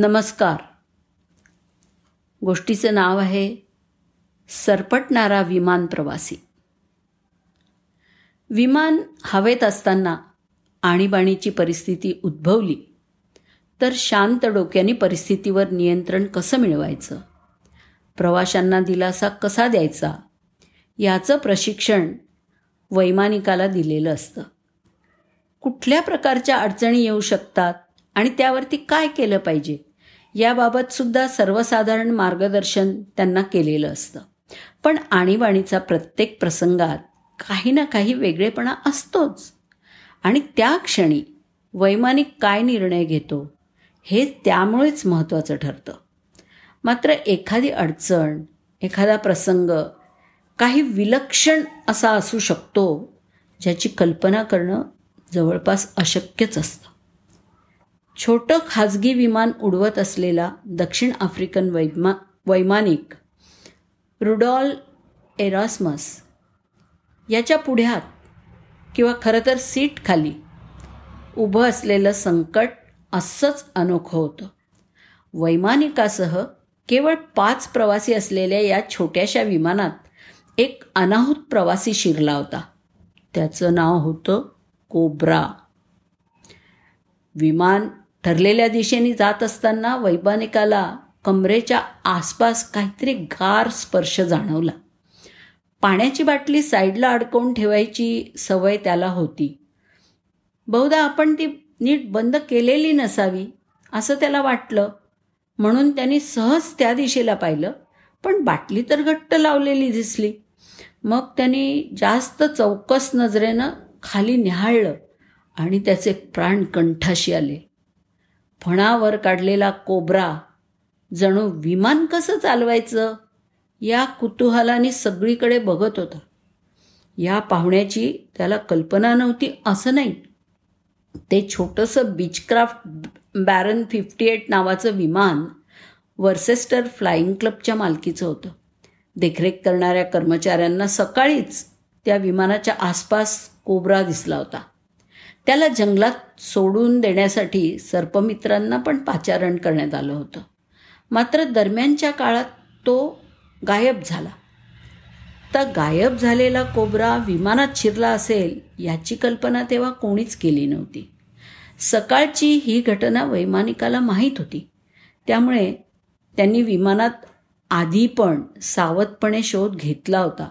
नमस्कार. गोष्टीचं नाव आहे सरपटणारा विमान प्रवासी. विमान हवेत असताना आणीबाणीची परिस्थिती उद्भवली तर शांत डोक्याने परिस्थितीवर नियंत्रण कसं मिळवायचं? प्रवाशांना दिलासा कसा द्यायचा? याचं प्रशिक्षण वैमानिकाला दिलेलं असतं. कुठल्या प्रकारच्या अडचणी येऊ शकतात आणि त्यावरती काय केलं पाहिजे? याबाबतसुद्धा सर्वसाधारण मार्गदर्शन त्यांना केलेलं असतं. पण आणीबाणीचा प्रत्येक प्रसंगात काही ना काही वेगळेपणा असतोच. आणि त्या क्षणी वैमानिक काय निर्णय घेतो हे त्यामुळेच महत्त्वाचं ठरतं. मात्र एखादी अडचण एखादा प्रसंग काही विलक्षण असा असू शकतो ज्याची कल्पना करणं जवळपास अशक्यच असतं. छोटं खाजगी विमान उडवत असलेला दक्षिण आफ्रिकन वैमा वैमानिक रुडॉल एरॉस्मस याच्या पुढ्यात किंवा खरं तर सीट खाली उभं असलेलं संकट असंच अनोखं होतं. वैमानिकासह केवळ पाच प्रवासी असलेल्या या छोट्याशा विमानात एक अनाहूत प्रवासी शिरला होता. त्याचं नाव होतं कोब्रा. विमान ठरलेल्या दिशेने जात असताना वैमानिकाला कमरेच्या आसपास काहीतरी गार स्पर्श जाणवला. पाण्याची बाटली साईडला अडकवून ठेवायची सवय त्याला होती. बहुधा आपण ती नीट बंद केलेली नसावी असं त्याला वाटलं. म्हणून त्यांनी सहज त्या दिशेला पाहिलं पण बाटली तर घट्ट लावलेली दिसली. मग त्यांनी जास्त चौकस नजरेनं खाली निहाळलं आणि त्याचे प्राण कंठाशी आले. फणावर काढलेला कोबरा जणू विमान कसं चालवायचं या कुतूहलाने सगळीकडे बघत होता. या पाहुण्याची त्याला कल्पना नव्हती असं नाही. ते छोटंसं बीचक्राफ्ट बॅरन फिफ्टी एट नावाचं विमान वर्सेस्टर फ्लाईंग क्लबच्या मालकीचं होतं. देखरेख करणाऱ्या कर्मचाऱ्यांना सकाळीच त्या विमानाच्या आसपास कोबरा दिसला होता. त्याला जंगलात सोडून देण्यासाठी सर्पमित्रांना पण पाचारण करण्यात आलं होतं. मात्र दरम्यानच्या काळात तो गायब झाला. तर गायब झालेला कोबरा विमानात शिरला असेल याची कल्पना तेव्हा कोणीच केली नव्हती. सकाळची ही घटना वैमानिकाला माहीत होती. त्यामुळे त्यांनी विमानात आधी पण सावधपणे शोध घेतला होता.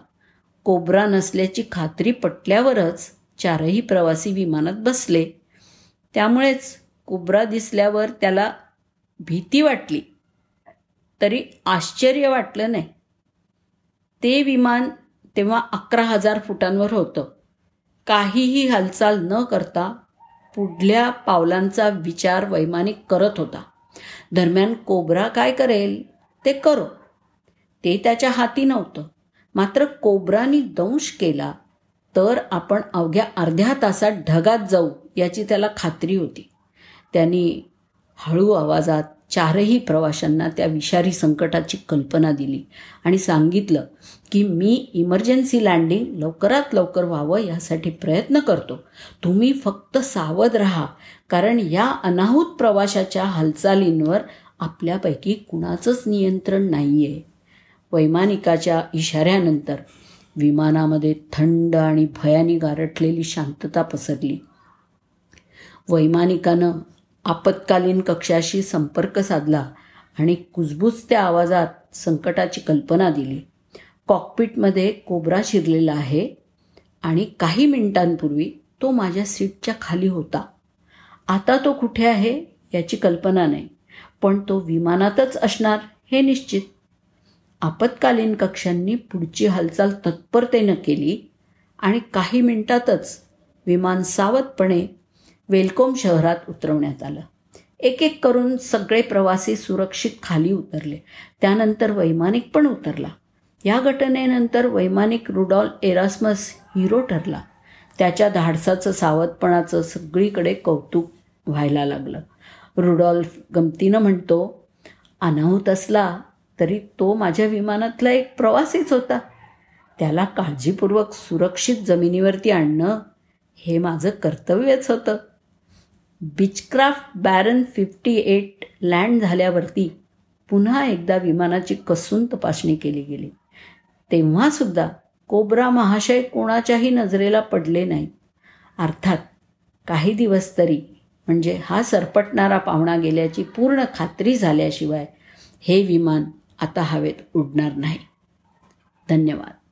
कोबरा नसल्याची खात्री पटल्यावरच चारही प्रवासी विमानात बसले. त्यामुळेच कोबरा दिसल्यावर त्याला भीती वाटली. तरी आश्चर्य वाटलं नाही. ते विमान तेव्हा अकरा हजार फुटांवर होतं. काहीही हालचाल न करता पुढल्या पावलांचा विचार वैमानिक करत होता. दरम्यान कोबरा काय करेल? ते करो. ते त्याच्या हाती नव्हतं. मात्र कोबरानी दंश केला. तर आपण अवघ्या अर्ध्या तासात ढगात जाऊ याची त्याला खात्री होती. त्यांनी हळू आवाजात चारही प्रवाशांना त्या विषारी संकटाची कल्पना दिली आणि सांगितलं की मी इमर्जन्सी लँडिंग लवकरात लवकर व्हावं यासाठी प्रयत्न करतो. तुम्ही फक्त सावध राहा कारण या अनाहूत प्रवाशाच्या हालचालींवर आपल्यापैकी कुणाचंच नियंत्रण नाही आहे वैमानिकाच्या इशाऱ्यानंतर विमानामध्ये थंड आणि भयाने गारठलेली शांतता पसरली. वैमानिकानं आपत्कालीन कक्षाशी संपर्क साधला आणि कुजबुजत्या आवाजात संकटाची कल्पना दिली. कॉकपिटमध्ये कोबरा शिरलेला आहे आणि काही मिनिटांपूर्वी तो माझ्या सीटच्या खाली होता. आता तो कुठे आहे याची कल्पना नाही पण तो विमानातच असणार हे निश्चित. आपत्कालीन कक्षांनी पुढची हालचाल तत्परतेनं केली आणि काही मिनिटातच विमान सावधपणे वेलकोम शहरात उतरवण्यात आलं. एक एक करून सगळे प्रवासी सुरक्षित खाली उतरले. त्यानंतर वैमानिक पण उतरला. या घटनेनंतर वैमानिक रुडॉल एरास्मस हिरो ठरला. त्याच्या धाडसाचं सावधपणाचं सगळीकडे कौतुक व्हायला लागलं. रुडॉल्फ गमतीनं म्हणतो अनाहूत असला तरी तो माझ्या विमानातला एक प्रवासीच होता. त्याला काळजीपूर्वक सुरक्षित जमिनीवरती आणणं हे माझं कर्तव्यच होतं. Beechcraft Baron fifty eight land झाल्यावरती पुन्हा एकदा विमानाची कसून तपासणी केली गेली. तेव्हासुद्धा कोब्रा महाशय कोणाच्याही नजरेला पडले नाही अर्थात काही दिवस तरी म्हणजे हा सरपटणारा पाहुणा गेल्याची पूर्ण खात्री झाल्याशिवाय हे विमान आता हवेत उडणार नाही. धन्यवाद.